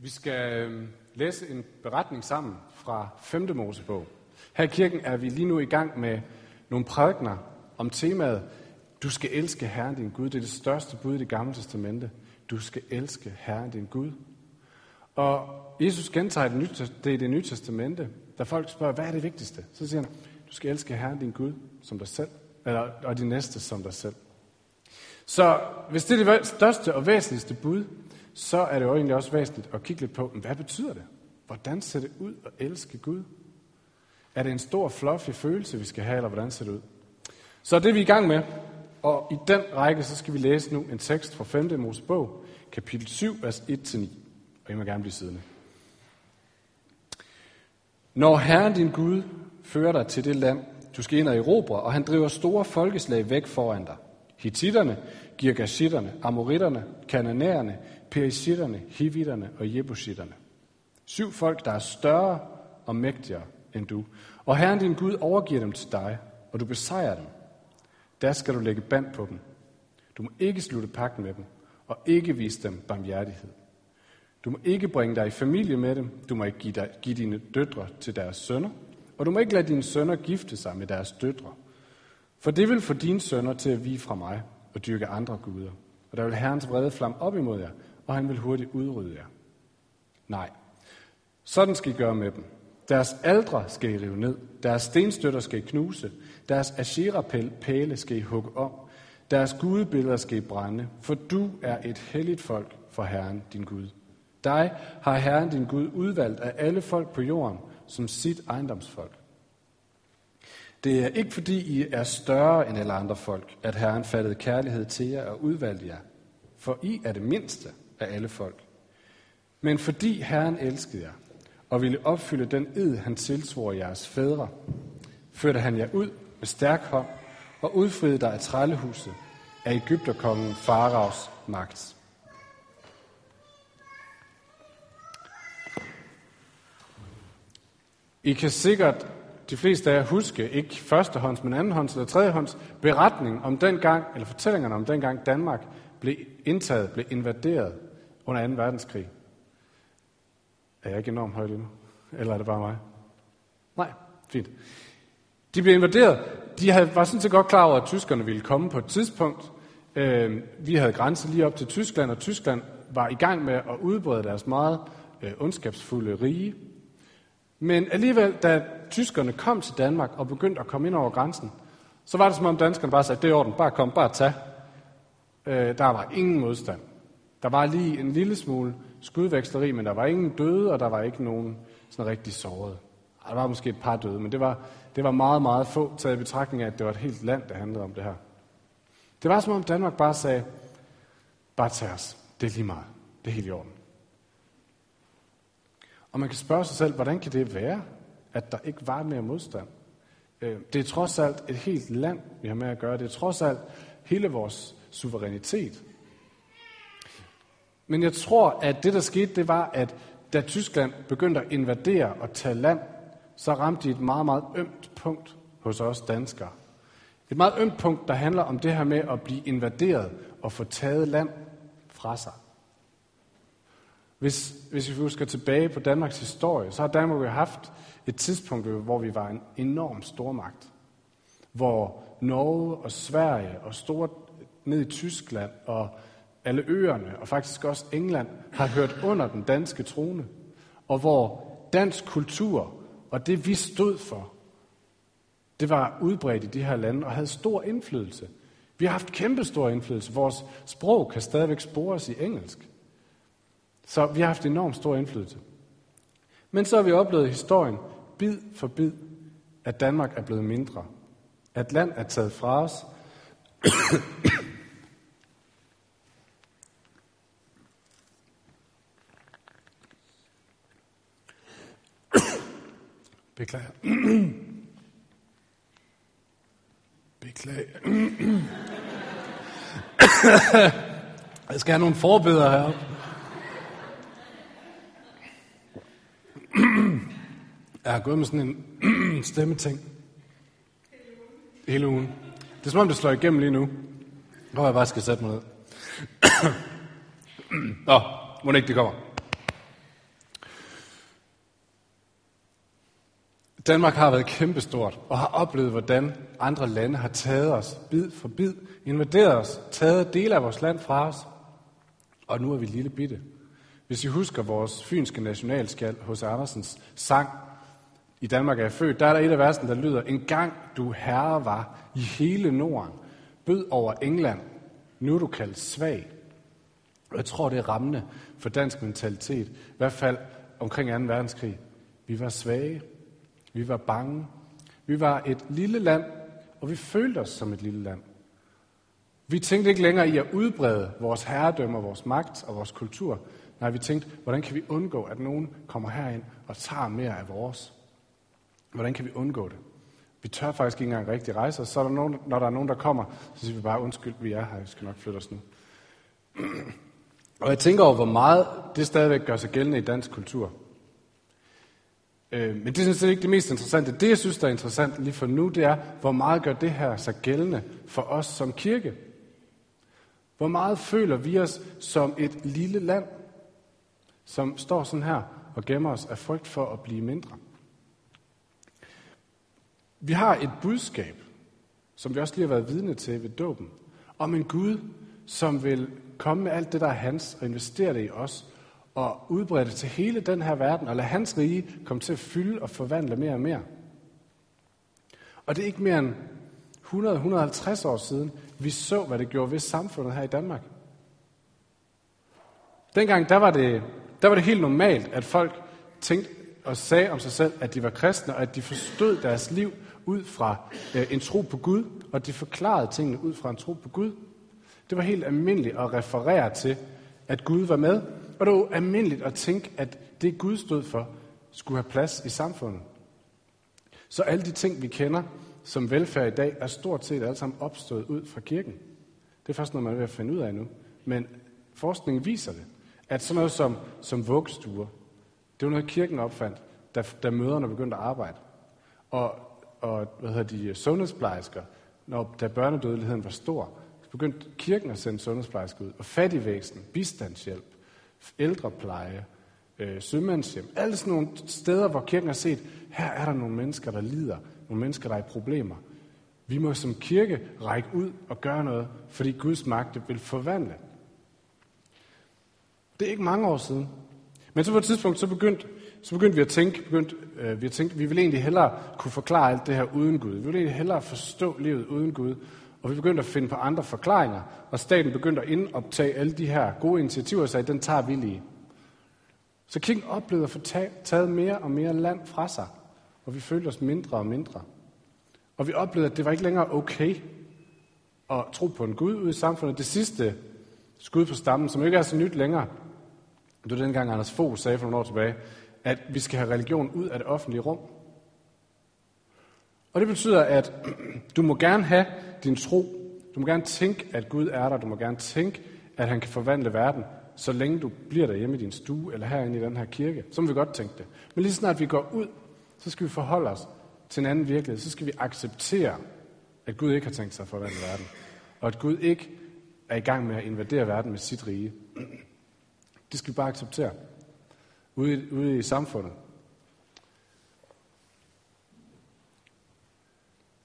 Vi skal øhm, læse en beretning sammen fra 5. Mosebog. Her i kirken er vi lige nu i gang med nogle prædikner om temaet, du skal elske Herren din Gud. Det er det største bud i det gamle testamente. Du skal elske Herren din Gud. Og Jesus gentager det, nye, det i det nye testamente, da folk spørger, hvad er det vigtigste? Så siger han, du skal elske Herren din Gud som dig selv, eller, og din næste som dig selv. Så hvis det er det største og væsentligste bud, så er det jo egentlig også væsentligt at kigge lidt på, hvad betyder det? Hvordan ser det ud at elske Gud? Er det en stor, fluffy følelse, vi skal have, eller hvordan ser det ud? Så det er vi i gang med, og i den række, så skal vi læse nu en tekst fra 5. Mosebog, kapitel 7, vers 1-9. Og I må gerne blive siddende. Når Herren din Gud fører dig til det land, du skal ind og erobre, og han driver store folkeslag væk foran dig. Hittitterne, Girgashitterne, Amoritterne, Kananæerne, Perisitterne, Hivitterne og Jebusitterne. Syv folk, der er større og mægtigere end du. Og Herren din Gud overgiver dem til dig, og du besejrer dem. Der skal du lægge band på dem. Du må ikke slutte pakken med dem, og ikke vise dem barmhjertighed. Du må ikke bringe dig i familie med dem. Du må ikke give, dig, give dine døtre til deres sønner. Og du må ikke lade dine sønner gifte sig med deres døtre. For det vil få dine sønner til at vige fra mig og dyrke andre guder. Og der vil Herrens vrede flamme op imod jer, og han vil hurtigt udrydde jer. Nej, sådan skal I gøre med dem. Deres aldre skal I rive ned, deres stenstøtter skal I knuse, deres asherapæle skal I hugge om, deres gudebilleder skal I brænde, for du er et helligt folk for Herren din Gud. Dig har Herren din Gud udvalgt af alle folk på jorden som sit ejendomsfolk. Det er ikke fordi I er større end alle andre folk, at Herren fattede kærlighed til jer og udvalgte jer, for I er det mindste af alle folk. Men fordi Herren elskede jer og ville opfylde den ed, han tilsvor jeres fædre, førte han jer ud med stærk hånd og udfriede dig af trællehuset af Ægypterkongen Faraos magt. I kan sikkert, de fleste af jer, huske, ikke førstehånds, men andenhånds eller tredjehånds, beretning om den gang, eller fortællingerne om den gang Danmark blev indtaget, blev invaderet under 2. verdenskrig. Er jeg ikke enormt højt nu? Eller er det bare mig? Nej, fint. De blev invaderet. De havde, var sådan set godt klar over, at tyskerne ville komme på et tidspunkt. Øh, vi havde grænse lige op til Tyskland, og Tyskland var i gang med at udbrede deres meget øh, ondskabsfulde rige. Men alligevel, da tyskerne kom til Danmark og begyndte at komme ind over grænsen, så var det som om danskerne bare sagde, det er orden, bare kom, bare tag. Øh, der var ingen modstand. Der var lige en lille smule skudvæksteri, men der var ingen døde, og der var ikke nogen sådan rigtig såret. Der var måske et par døde, men det var, det var meget, meget få, taget i betragtning af, at det var et helt land, der handlede om det her. Det var som om Danmark bare sagde, bare tag os, det er lige meget, det er helt i orden. Og man kan spørge sig selv, hvordan kan det være, at der ikke var mere modstand? Øh, det er trods alt et helt land, vi har med at gøre. Det er trods alt hele vores suverænitet. Men jeg tror, at det, der skete, det var, at da Tyskland begyndte at invadere og tage land, så ramte de et meget, meget ømt punkt hos os danskere. Et meget ømt punkt, der handler om det her med at blive invaderet og få taget land fra sig. Hvis, hvis vi husker tilbage på Danmarks historie, så har Danmark jo haft et tidspunkt, hvor vi var en enorm stormagt. Hvor Norge og Sverige og store ned i Tyskland og alle øerne og faktisk også England har hørt under den danske trone. Og hvor dansk kultur og det vi stod for, det var udbredt i de her lande og havde stor indflydelse. Vi har haft kæmpe stor indflydelse. Vores sprog kan stadigvæk spores i engelsk. Så vi har haft enormt stor indflydelse. Men så har vi oplevet historien, bid for bid, at Danmark er blevet mindre. At land er taget fra os. Beklager. Beklager. Jeg skal have nogle forbedre heroppe. Jeg har gået med sådan en stemmeting. Hele ugen. Det er som om, det slår igennem lige nu. Hvor jeg bare skal sætte mig ned. Nå, må det ikke det kommer. Danmark har været kæmpestort og har oplevet, hvordan andre lande har taget os bid for bid, invaderet os, taget dele af vores land fra os. Og nu er vi lille bitte. Hvis I husker vores fynske nationalskal hos Andersens sang, i Danmark er jeg født, der er der et af versen, der lyder, en gang du herre var i hele Norden, bød over England, nu er du kaldt svag. Og jeg tror, det er rammende for dansk mentalitet, i hvert fald omkring 2. verdenskrig. Vi var svage, vi var bange, vi var et lille land, og vi følte os som et lille land. Vi tænkte ikke længere i at udbrede vores herredømme, og vores magt og vores kultur. Nej, vi tænkte, hvordan kan vi undgå, at nogen kommer herind og tager mere af vores? Hvordan kan vi undgå det? Vi tør faktisk ikke engang rigtig rejse os. Så er der nogen, når der er nogen, der kommer, så siger vi bare, undskyld, vi er her, vi skal nok flytte os nu. Og jeg tænker over, hvor meget det stadigvæk gør sig gældende i dansk kultur. Øh, men det synes jeg ikke det mest interessante. Det, jeg synes, der er interessant lige for nu, det er, hvor meget gør det her sig gældende for os som kirke? Hvor meget føler vi os som et lille land, som står sådan her og gemmer os af frygt for at blive mindre? Vi har et budskab, som vi også lige har været vidne til ved dåben, om en Gud, som vil komme med alt det, der er hans, og investere det i os, og udbrede det til hele den her verden, og lade hans rige komme til at fylde og forvandle mere og mere. Og det er ikke mere end 100-150 år siden, vi så, hvad det gjorde ved samfundet her i Danmark. Dengang, der var det, der var det helt normalt, at folk tænkte og sagde om sig selv, at de var kristne, og at de forstod deres liv ud fra øh, en tro på Gud, og de forklarede tingene ud fra en tro på Gud. Det var helt almindeligt at referere til, at Gud var med, og det var almindeligt at tænke, at det Gud stod for, skulle have plads i samfundet. Så alle de ting, vi kender som velfærd i dag, er stort set alle sammen opstået ud fra kirken. Det er først noget, man er ved at finde ud af nu. Men forskningen viser det, at sådan noget som, som vuggestuer, det var noget, kirken opfandt, da, da møderne begyndte at arbejde. Og, og hvad hedder de, sundhedsplejersker, når, da børnedødeligheden var stor, så begyndte kirken at sende sundhedsplejersker ud. Og fattigvæsen, bistandshjælp, ældrepleje, øh, sømandshjem, alle sådan nogle steder, hvor kirken har set, her er der nogle mennesker, der lider, nogle mennesker, der er i problemer. Vi må som kirke række ud og gøre noget, fordi Guds magt vil forvandle. Det er ikke mange år siden. Men så på et tidspunkt, så begyndte, så begyndte vi at tænke, begyndte, øh, vi at tænke, vi ville egentlig hellere kunne forklare alt det her uden Gud. Vi ville egentlig hellere forstå livet uden Gud. Og vi begyndte at finde på andre forklaringer, og staten begyndte at indoptage alle de her gode initiativer og sagde, den tager vi lige. Så kirken oplevede at få taget mere og mere land fra sig, og vi følte os mindre og mindre. Og vi oplevede, at det var ikke længere okay at tro på en Gud ude i samfundet. Det sidste skud på stammen, som ikke er så nyt længere, det var dengang Anders Fogh sagde for nogle år tilbage, at vi skal have religion ud af det offentlige rum. Og det betyder, at du må gerne have din tro. Du må gerne tænke, at Gud er der. Du må gerne tænke, at han kan forvandle verden, så længe du bliver derhjemme i din stue eller herinde i den her kirke. Så må vi godt tænke det. Men lige snart vi går ud, så skal vi forholde os til en anden virkelighed. Så skal vi acceptere, at Gud ikke har tænkt sig at forvandle verden. Og at Gud ikke er i gang med at invadere verden med sit rige. Det skal vi bare acceptere. Ude, ude i samfundet.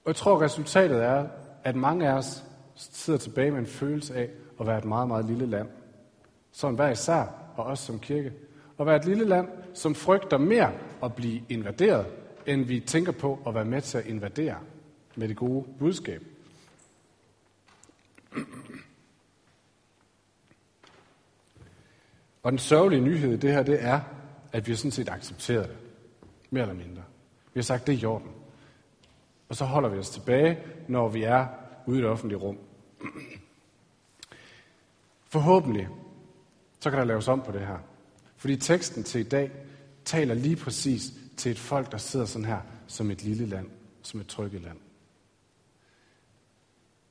Og jeg tror, resultatet er, at mange af os sidder tilbage med en følelse af at være et meget, meget lille land. Som hver især, og også som kirke. At være et lille land, som frygter mere at blive invaderet, end vi tænker på at være med til at invadere med det gode budskab. Og den sørgelige nyhed i det her, det er, at vi har sådan set accepteret det. Mere eller mindre. Vi har sagt, det er i orden. Og så holder vi os tilbage, når vi er ude i det offentlige rum. Forhåbentlig, så kan der laves om på det her. Fordi teksten til i dag taler lige præcis til et folk, der sidder sådan her, som et lille land, som et trygge land.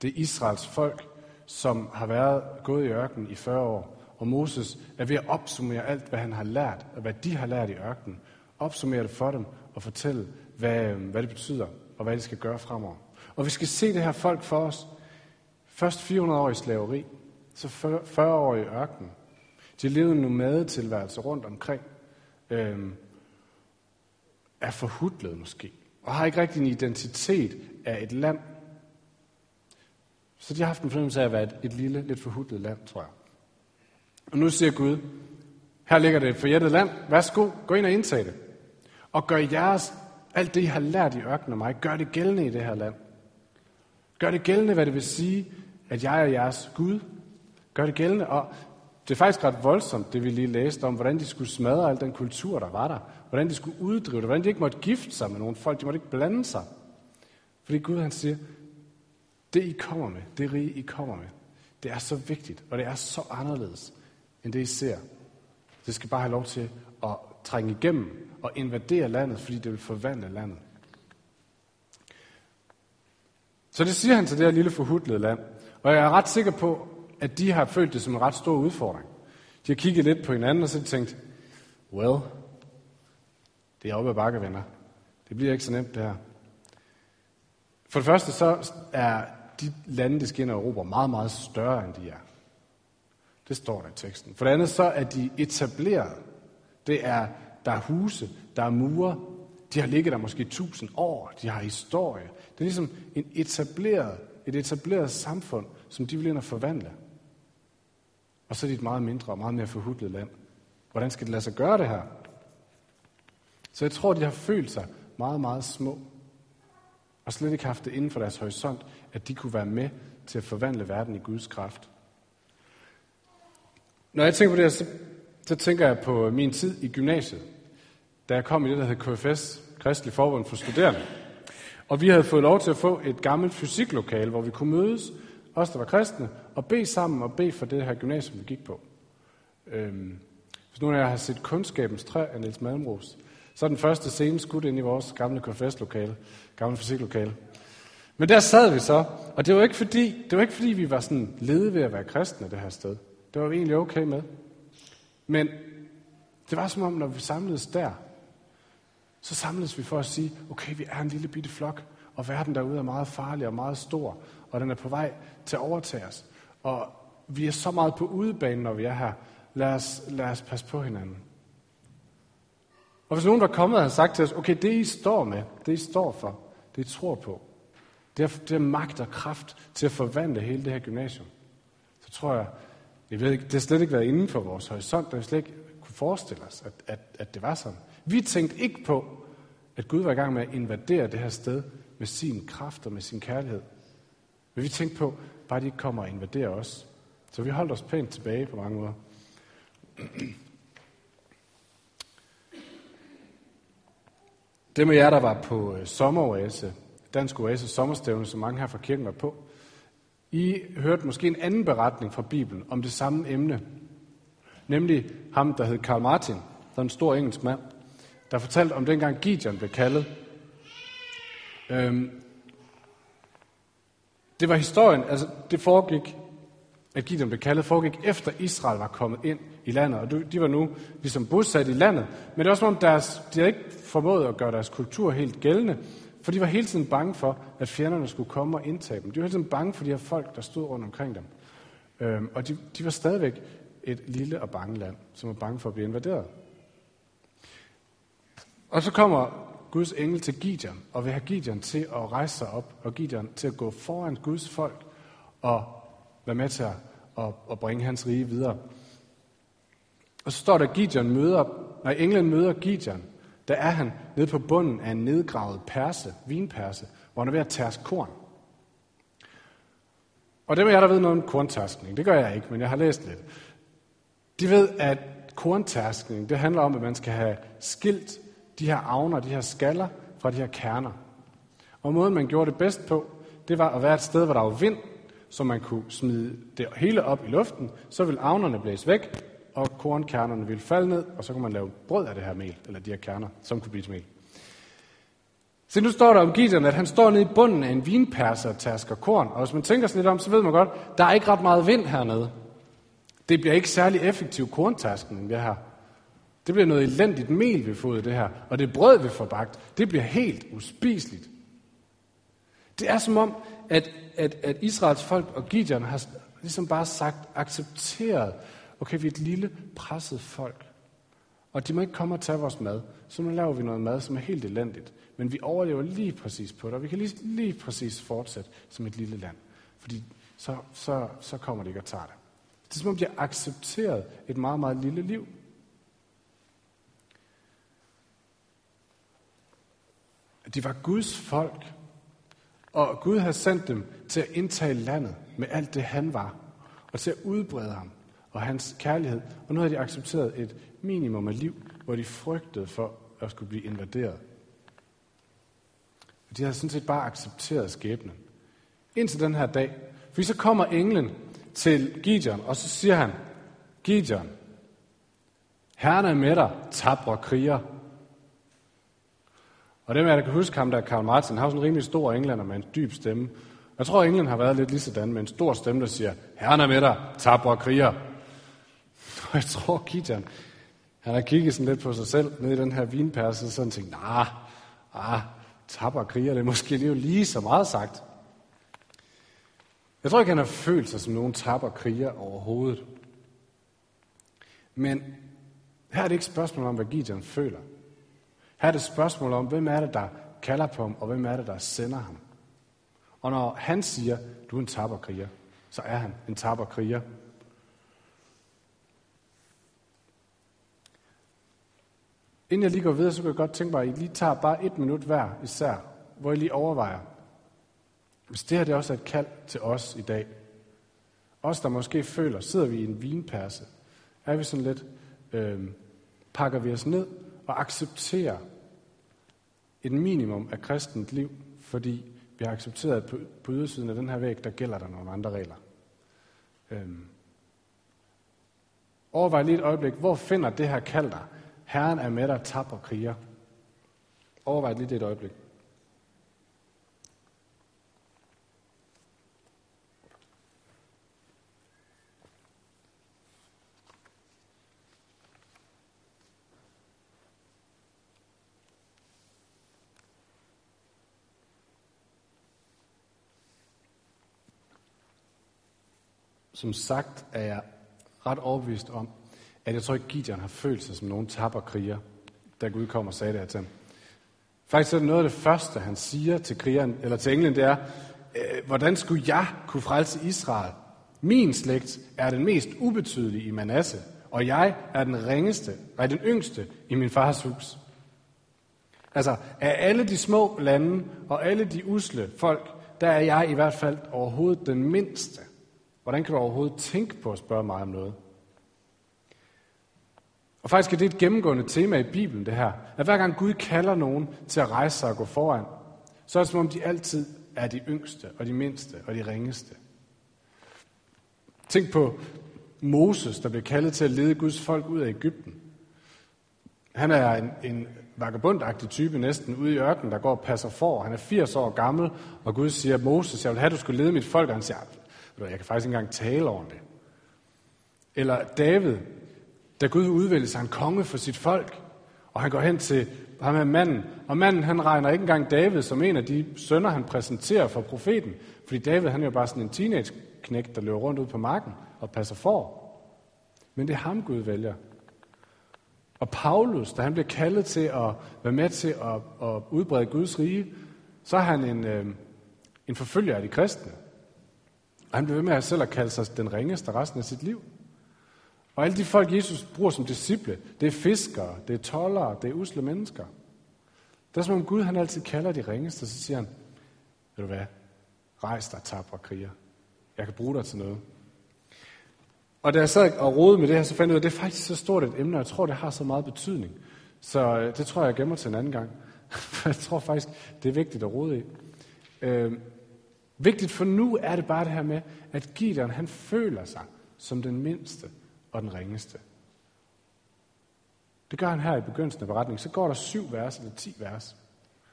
Det er Israels folk, som har været gået i ørkenen i 40 år, og Moses er ved at opsummere alt, hvad han har lært, og hvad de har lært i ørkenen. Opsummere det for dem og fortælle, hvad, øhm, hvad det betyder, og hvad de skal gøre fremover. Og vi skal se det her folk for os. Først 400 år i slaveri, så 40 år i ørkenen. De levede en nomadetilværelse rundt omkring. Øhm, er forhudlet måske. og har ikke rigtig en identitet af et land. Så de har haft en fornemmelse af at være et, et lille, lidt forhudlet land, tror jeg. Og nu siger Gud, her ligger det et forjættet land. Værsgo, gå ind og indtag det. Og gør jeres, alt det, I har lært i ørkenen af mig, gør det gældende i det her land. Gør det gældende, hvad det vil sige, at jeg er jeres Gud. Gør det gældende. Og det er faktisk ret voldsomt, det vi lige læste om, hvordan de skulle smadre al den kultur, der var der. Hvordan de skulle uddrive det. Hvordan de ikke måtte gifte sig med nogen folk. De måtte ikke blande sig. Fordi Gud han siger, det I kommer med, det rige I kommer med, det er så vigtigt, og det er så anderledes, end det I ser. Det skal bare have lov til at trænge igennem og invadere landet, fordi det vil forvandle landet. Så det siger han til det her lille forhudlede land. Og jeg er ret sikker på, at de har følt det som en ret stor udfordring. De har kigget lidt på hinanden, og så tænkt, well, det er oppe ad bakke, venner. Det bliver ikke så nemt, det her. For det første, så er de lande, de skal ind og Europa, meget, meget større, end de er. Det står der i teksten. For det andet, så er de etableret. Det er, der er huse, der er mure. De har ligget der måske tusind år. De har historie. Det er ligesom en etableret, et etableret samfund, som de vil ind og forvandle. Og så er de et meget mindre og meget mere forhudlet land. Hvordan skal det lade sig gøre det her? Så jeg tror, de har følt sig meget, meget små. Og slet ikke haft det inden for deres horisont, at de kunne være med til at forvandle verden i Guds kraft. Når jeg tænker på det her, så, så tænker jeg på min tid i gymnasiet. Da jeg kom i det, der hed KFS, Kristelig Forbund for Studerende. Og vi havde fået lov til at få et gammelt fysiklokale, hvor vi kunne mødes, os der var kristne, og bede sammen og bede for det her gymnasium, vi gik på. Øhm, hvis nogen af jer har set Kundskabens træ af Niels Malmros, så er den første scene skudt ind i vores gamle KFS-lokale, gamle fysiklokale. Men der sad vi så, og det var ikke fordi, det var ikke fordi vi var sådan lede ved at være kristne det her sted. Det var vi egentlig okay med. Men det var som om, når vi samledes der, så samledes vi for at sige, okay, vi er en lille bitte flok, og verden derude er meget farlig og meget stor, og den er på vej til at overtage os. Og vi er så meget på udebane, når vi er her. Lad os, lad os passe på hinanden. Og hvis nogen var kommet og havde sagt til os, okay, det I står med, det I står for, det I tror på, det er, det er magt og kraft til at forvandle hele det her gymnasium, så tror jeg, det, ved ikke, det har slet ikke været inden for vores horisont, der vi slet ikke kunne forestille os, at, at, at det var sådan. Vi tænkte ikke på, at Gud var i gang med at invadere det her sted med sin kraft og med sin kærlighed. Men vi tænkte på, bare de ikke kommer og invaderer os. Så vi holdt os pænt tilbage på mange måder. Det med jer, der var på øh, sommeroase, Dansk Oase sommerstævne, som mange her fra kirken var på, i hørte måske en anden beretning fra Bibelen om det samme emne. Nemlig ham, der hed Karl Martin, der er en stor engelsk mand, der fortalte om dengang Gideon blev kaldet. Øhm, det var historien, altså det foregik, at Gideon blev kaldet, foregik efter Israel var kommet ind i landet, og de var nu ligesom bosat i landet. Men det var som om, deres, de havde ikke formået at gøre deres kultur helt gældende, for de var hele tiden bange for, at fjenderne skulle komme og indtage dem. De var hele tiden bange for de her folk, der stod rundt omkring dem. Øhm, og de, de var stadigvæk et lille og bange land, som var bange for at blive invaderet. Og så kommer Guds engel til Gideon, og vil have Gideon til at rejse sig op, og Gideon til at gå foran Guds folk, og være med til at, at, at bringe hans rige videre. Og så står der, at Gideon møder, når englen møder Gideon, der er han nede på bunden af en nedgravet perse, vinperse, hvor han er ved at tærske korn. Og dem af jer, der ved noget om korntærskning, det gør jeg ikke, men jeg har læst lidt. De ved, at korntærskning, det handler om, at man skal have skilt de her avner, de her skaller fra de her kerner. Og måden, man gjorde det bedst på, det var at være et sted, hvor der var vind, så man kunne smide det hele op i luften, så ville avnerne blæse væk, og kornkernerne ville falde ned, og så kunne man lave brød af det her mel, eller de her kerner, som kunne blive til mel. Så nu står der om Gideon, at han står nede i bunden af en vinperser og tasker korn. Og hvis man tænker sig lidt om, så ved man godt, der er ikke ret meget vind hernede. Det bliver ikke særlig effektiv korntasken, det her. Det bliver noget elendigt mel, vi får ud af det her. Og det brød, vi får bagt, det bliver helt uspiseligt. Det er som om, at, at, at Israels folk og Gideon har ligesom bare sagt, accepteret, okay, vi er et lille presset folk. Og de må ikke komme og tage vores mad. Så nu laver vi noget mad, som er helt elendigt. Men vi overlever lige præcis på det, og vi kan lige, lige præcis fortsætte som et lille land. Fordi så, så, så kommer de ikke og tager det. Det er som om, de har accepteret et meget, meget lille liv. De var Guds folk, og Gud havde sendt dem til at indtage landet med alt det, han var, og til at udbrede ham og hans kærlighed. Og nu havde de accepteret et minimum af liv, hvor de frygtede for at skulle blive invaderet. De havde sådan set bare accepteret skæbnen. Indtil den her dag. For så kommer englen til Gideon, og så siger han, Gideon, Herren er med dig, tabre kriger. Og dem af der kan huske ham, der Karl Martin, han har sådan en rimelig stor englænder med en dyb stemme. Jeg tror, englen England har været lidt lige sådan med en stor stemme, der siger, Herren er med dig, tabre kriger. Og jeg tror, Gideon, han har kigget sådan lidt på sig selv nede i den her vinpærse, og sådan tænkt, nah, ah, tapper kriger, det er måske det er jo lige så meget sagt. Jeg tror ikke, han har følt sig som nogen tapper kriger overhovedet. Men her er det ikke spørgsmål om, hvad Gideon føler. Her er det spørgsmål om, hvem er det, der kalder på ham, og hvem er det, der sender ham. Og når han siger, du er en taberkriger, så er han en tapper kriger, Inden jeg lige går videre, så kan jeg godt tænke mig, at I lige tager bare et minut hver især, hvor I lige overvejer, hvis det her det også er et kald til os i dag, os der måske føler, sidder vi i en vinperse, er vi sådan lidt, øh, pakker vi os ned og accepterer et minimum af kristent liv, fordi vi har accepteret, at på, på ydersiden af den her væg, der gælder der nogle andre regler. Øhm. Overvej lige et øjeblik, hvor finder det her kald dig? Herren er med dig, tapper kriger. Overvej lige det et øjeblik. Som sagt er jeg ret overbevist om, at jeg tror ikke, Gideon har følt sig som nogen kriger, da Gud kom og sagde det her til ham. Faktisk er det noget af det første, han siger til, krigeren, eller til englen, det er, øh, hvordan skulle jeg kunne frelse Israel? Min slægt er den mest ubetydelige i Manasse, og jeg er den ringeste, og den yngste i min fars hus. Altså, af alle de små lande og alle de usle folk, der er jeg i hvert fald overhovedet den mindste. Hvordan kan du overhovedet tænke på at spørge mig om noget? Og faktisk er det et gennemgående tema i Bibelen, det her. At hver gang Gud kalder nogen til at rejse sig og gå foran, så er det som om de altid er de yngste og de mindste og de ringeste. Tænk på Moses, der blev kaldet til at lede Guds folk ud af Ægypten. Han er en, en vagabundagtig type næsten ude i ørkenen, der går og passer for. Han er 80 år gammel, og Gud siger, Moses, jeg vil have, at du skulle lede mit folk. Og han siger, jeg kan faktisk ikke engang tale over det. Eller David, da Gud udvælger sig en konge for sit folk, og han går hen til ham med manden, og manden han regner ikke engang David som en af de sønner, han præsenterer for profeten, fordi David han er jo bare sådan en teenage-knægt, der løber rundt ud på marken og passer for. Men det er ham, Gud vælger. Og Paulus, da han bliver kaldet til at være med til at, at udbrede Guds rige, så er han en, øh, en forfølger af de kristne. Og han bliver ved med at selv at kalde sig den ringeste resten af sit liv. Og alle de folk, Jesus bruger som disciple, det er fiskere, det er tollere, det er usle mennesker. Det er som om Gud han altid kalder de ringeste, så siger han, ved du hvad, rejs dig, tabre kriger. Jeg kan bruge dig til noget. Og da jeg sad og rodede med det her, så fandt jeg ud af, at det er faktisk så stort et emne, og jeg tror, det har så meget betydning. Så øh, det tror jeg, jeg gemmer til en anden gang. jeg tror faktisk, det er vigtigt at rode i. Øh, vigtigt for nu er det bare det her med, at Gideon han føler sig som den mindste og den ringeste. Det gør han her i begyndelsen af beretningen. Så går der syv vers eller ti vers.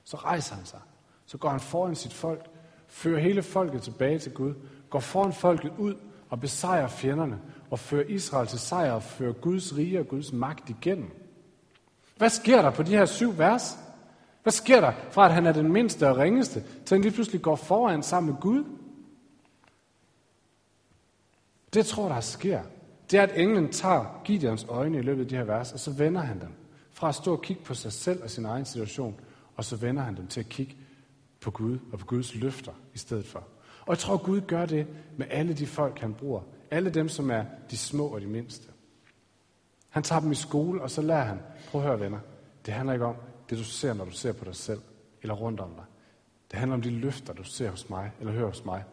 Så rejser han sig. Så går han foran sit folk, fører hele folket tilbage til Gud, går foran folket ud og besejrer fjenderne, og fører Israel til sejr og fører Guds rige og Guds magt igennem. Hvad sker der på de her syv vers? Hvad sker der fra, at han er den mindste og ringeste, til han lige pludselig går foran sammen med Gud? Det tror der sker, det er, at englen tager Gideons øjne i løbet af de her vers, og så vender han dem. Fra at stå og kigge på sig selv og sin egen situation, og så vender han dem til at kigge på Gud og på Guds løfter i stedet for. Og jeg tror, Gud gør det med alle de folk, han bruger. Alle dem, som er de små og de mindste. Han tager dem i skole, og så lærer han, prøv at høre venner, det handler ikke om det, du ser, når du ser på dig selv, eller rundt om dig. Det handler om de løfter, du ser hos mig, eller hører hos mig.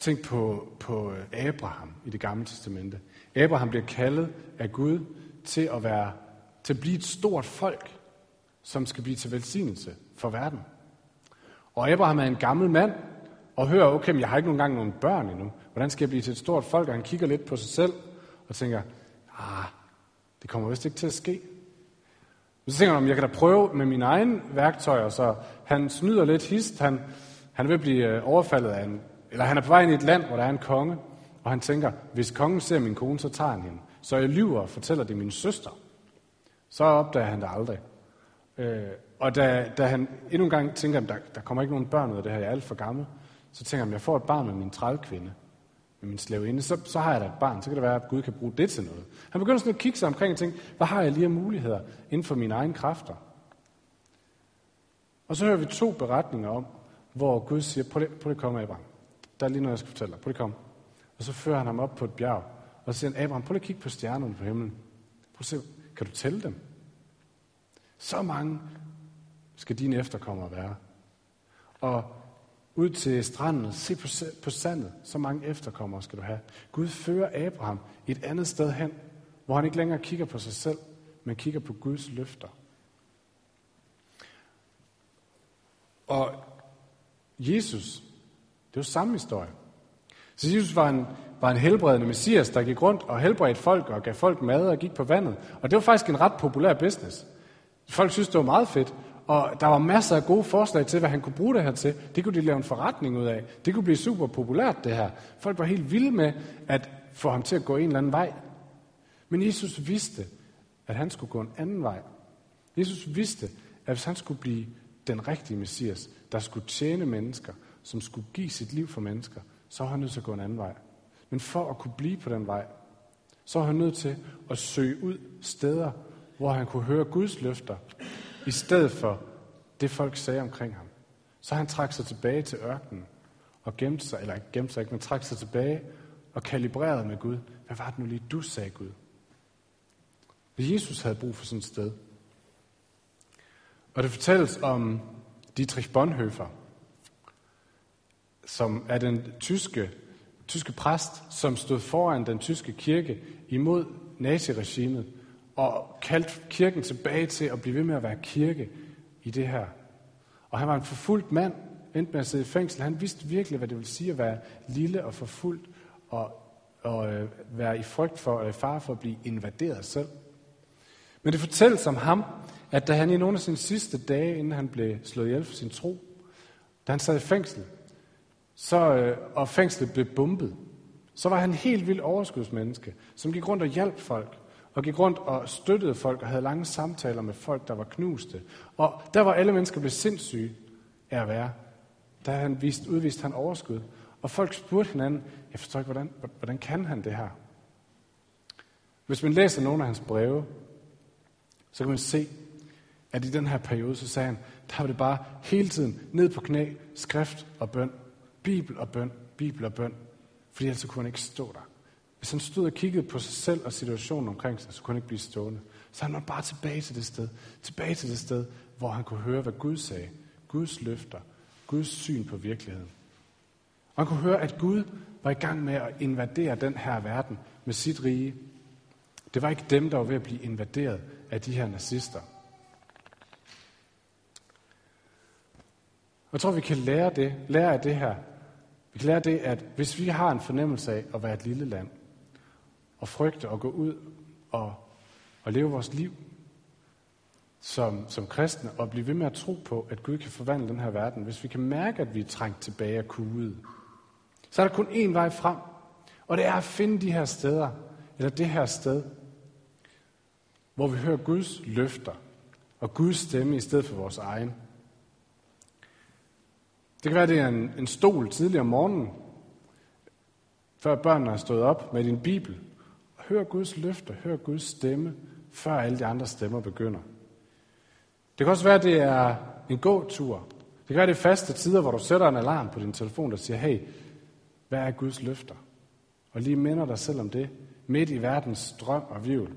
Tænk på, på øh, Abraham i det gamle testamente. Abraham bliver kaldet af Gud til at, være, til at blive et stort folk, som skal blive til velsignelse for verden. Og Abraham er en gammel mand, og hører, okay, men jeg har ikke engang nogen børn endnu. Hvordan skal jeg blive til et stort folk? Og han kigger lidt på sig selv, og tænker, ah, det kommer vist ikke til at ske. Men så tænker han, jeg kan da prøve med mine egne værktøjer. Så han snyder lidt hist. Han, han vil blive øh, overfaldet af en... Eller han er på vej ind i et land, hvor der er en konge. Og han tænker, hvis kongen ser min kone, så tager han hende. Så jeg lyver og fortæller det min søster. Så opdager han det aldrig. Øh, og da, da han endnu en gang tænker, at der, der kommer ikke nogen børn ud af det her, jeg er alt for gammel, så tænker han, at jeg får et barn med min trælkvinde med min slaveinde, så, så har jeg da et barn. Så kan det være, at Gud kan bruge det til noget. Han begynder sådan at kigge sig omkring og tænke, hvad har jeg lige af muligheder inden for mine egne kræfter? Og så hører vi to beretninger om, hvor Gud siger, prøv det, prøv det komme, Abraham. Der er lige noget, jeg skal fortælle dig. Prøv det kom. Og så fører han ham op på et bjerg, og så siger han, Abraham, prøv at kigge på stjernerne på himlen. Prøv at se, kan du tælle dem? Så mange skal dine efterkommere være. Og ud til stranden se på, på sandet. Så mange efterkommere skal du have. Gud fører Abraham et andet sted hen, hvor han ikke længere kigger på sig selv, men kigger på Guds løfter. Og Jesus, det er samme historie. Så Jesus var en, var en helbredende messias, der gik rundt og helbredte folk og gav folk mad og gik på vandet. Og det var faktisk en ret populær business. Folk synes, det var meget fedt. Og der var masser af gode forslag til, hvad han kunne bruge det her til. Det kunne de lave en forretning ud af. Det kunne blive super populært, det her. Folk var helt vilde med at få ham til at gå en eller anden vej. Men Jesus vidste, at han skulle gå en anden vej. Jesus vidste, at hvis han skulle blive den rigtige messias, der skulle tjene mennesker, som skulle give sit liv for mennesker, så var han nødt til at gå en anden vej. Men for at kunne blive på den vej, så var han nødt til at søge ud steder, hvor han kunne høre Guds løfter, i stedet for det, folk sagde omkring ham. Så han trak sig tilbage til ørkenen og gemte sig, eller ikke gemte sig ikke, men trak sig tilbage og kalibrerede med Gud. Hvad var det nu lige, du sagde Gud? Jesus havde brug for sådan et sted. Og det fortælles om Dietrich Bonhoeffer, som er den tyske, tyske præst, som stod foran den tyske kirke imod naziregimet og kaldte kirken tilbage til at blive ved med at være kirke i det her. Og han var en forfulgt mand, endte med at sidde i fængsel. Han vidste virkelig, hvad det vil sige at være lille og forfulgt, og, og øh, være i frygt for, eller i fare for at blive invaderet selv. Men det fortælles om ham, at da han i nogle af sine sidste dage, inden han blev slået ihjel for sin tro, da han sad i fængsel, så, øh, og fængslet blev bumpet, så var han helt vildt overskudsmenneske, som gik rundt og hjalp folk, og gik rundt og støttede folk og havde lange samtaler med folk, der var knuste. Og der var alle mennesker blev sindssyge af at være. Der han vist, udviste han overskud. Og folk spurgte hinanden, jeg forstår ikke, hvordan, hvordan kan han det her? Hvis man læser nogle af hans breve, så kan man se, at i den her periode, så sagde han, der var det bare hele tiden ned på knæ, skrift og bøn, bibel og bøn, bibel og bøn, fordi ellers kunne han ikke stå der. Hvis han stod og kiggede på sig selv og situationen omkring sig, så kunne han ikke blive stående. Så han var bare tilbage til det sted. Tilbage til det sted, hvor han kunne høre, hvad Gud sagde. Guds løfter. Guds syn på virkeligheden. Og han kunne høre, at Gud var i gang med at invadere den her verden med sit rige. Det var ikke dem, der var ved at blive invaderet af de her nazister. Jeg tror, vi kan lære det, lære af det her. Vi kan lære det, at hvis vi har en fornemmelse af at være et lille land, og frygte at gå ud og, og leve vores liv som, som kristne, og blive ved med at tro på, at Gud kan forvandle den her verden, hvis vi kan mærke, at vi er trængt tilbage og kuget, så er der kun én vej frem, og det er at finde de her steder, eller det her sted, hvor vi hører Guds løfter og Guds stemme i stedet for vores egen. Det kan være, det er en, en stol tidligere om morgenen, Før børnene har stået op med din bibel. Og hør Guds løfter, hør Guds stemme, før alle de andre stemmer begynder. Det kan også være, det er en gåtur. Det kan være, det er faste tider, hvor du sætter en alarm på din telefon, der siger, hey, hvad er Guds løfter? Og lige minder dig selv om det, midt i verdens drøm og vivl.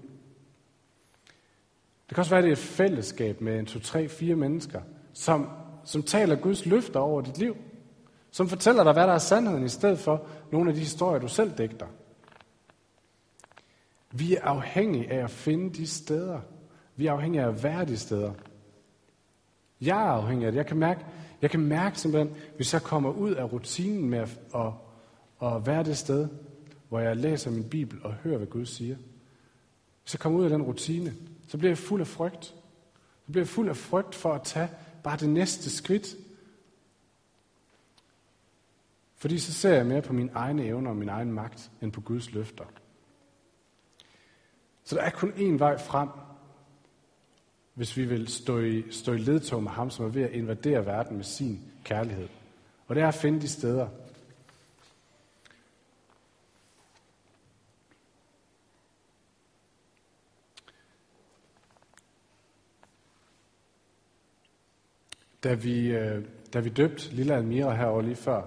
Det kan også være, det er et fællesskab med en, to, tre, fire mennesker, som, som taler Guds løfter over dit liv. Som fortæller dig, hvad der er sandheden, i stedet for nogle af de historier, du selv digter. Vi er afhængige af at finde de steder. Vi er afhængige af at være de steder. Jeg er afhængig af det. Jeg kan mærke, jeg kan mærke simpelthen, hvis jeg kommer ud af rutinen med at, at, at være det sted, hvor jeg læser min bibel og hører, hvad Gud siger. Hvis jeg kommer ud af den rutine, så bliver jeg fuld af frygt. Så bliver jeg fuld af frygt for at tage bare det næste skridt. Fordi så ser jeg mere på mine egne evner og min egen magt, end på Guds løfter. Så der er kun én vej frem, hvis vi vil stå i, stå i ledtog med ham, som er ved at invadere verden med sin kærlighed. Og det er at finde de steder. Da vi, øh, da vi døbte Lilla Almira herovre lige før,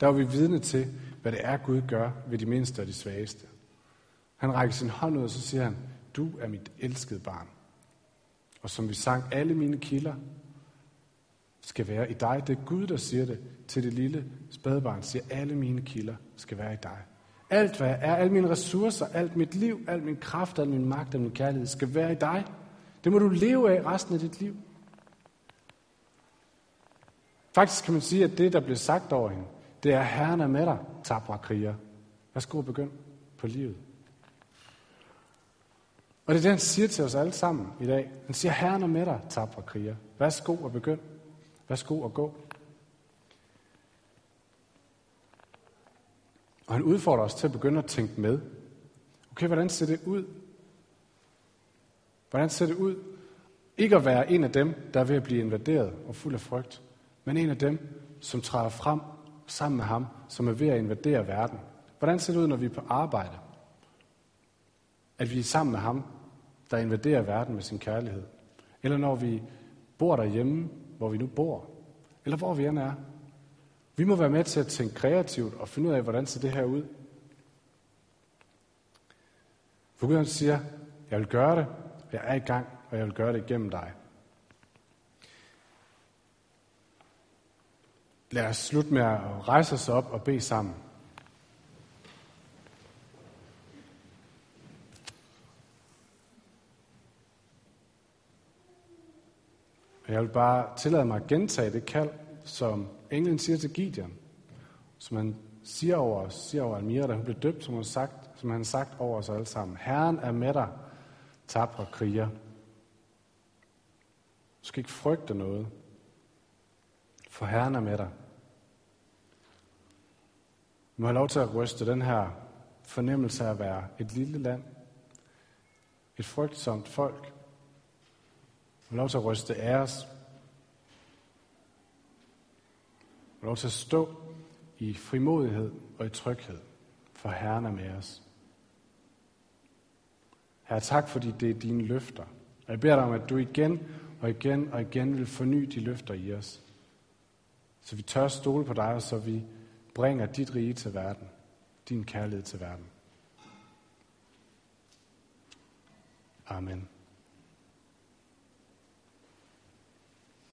der var vi vidne til, hvad det er, Gud gør ved de mindste og de svageste. Han rækker sin hånd ud, og så siger han, du er mit elskede barn. Og som vi sang, alle mine kilder skal være i dig. Det er Gud, der siger det til det lille spædbarn. Siger, alle mine kilder skal være i dig. Alt hvad er, alle mine ressourcer, alt mit liv, al min kraft, al min magt og min kærlighed skal være i dig. Det må du leve af resten af dit liv. Faktisk kan man sige, at det, der bliver sagt over hende, det er, Herren er med dig, tabre kriger. Værsgo og begynd på livet. Og det er det, han siger til os alle sammen i dag. Han siger, Herren er med dig, tabre kriger. Værsgo og begynd. Værsgo og gå. Og han udfordrer os til at begynde at tænke med. Okay, hvordan ser det ud? Hvordan ser det ud? Ikke at være en af dem, der er ved at blive invaderet og fuld af frygt, men en af dem, som træder frem sammen med ham, som er ved at invadere verden. Hvordan ser det ud, når vi er på arbejde? At vi er sammen med ham, der invaderer verden med sin kærlighed. Eller når vi bor derhjemme, hvor vi nu bor. Eller hvor vi end er. Vi må være med til at tænke kreativt og finde ud af, hvordan ser det her ud. For Gud siger, jeg vil gøre det, jeg er i gang, og jeg vil gøre det igennem dig. Lad os slutte med at rejse os op og bede sammen. Og jeg vil bare tillade mig at gentage det kald, som englen siger til Gideon, som han siger over os, siger over Almira, da hun blev døbt, som hun sagt, som han sagt over os alle sammen. Herren er med dig, tabre kriger. Du skal ikke frygte noget, for Herren er med dig. Du må have lov til at ryste den her fornemmelse af at være et lille land, et frygtsomt folk, få lov til at ryste af os. Få lov til at stå i frimodighed og i tryghed, for Herren er med os. Herre, tak fordi det er dine løfter. Og jeg beder dig om, at du igen og igen og igen vil forny de løfter i os. Så vi tør stole på dig, og så vi bringer dit rige til verden. Din kærlighed til verden. Amen.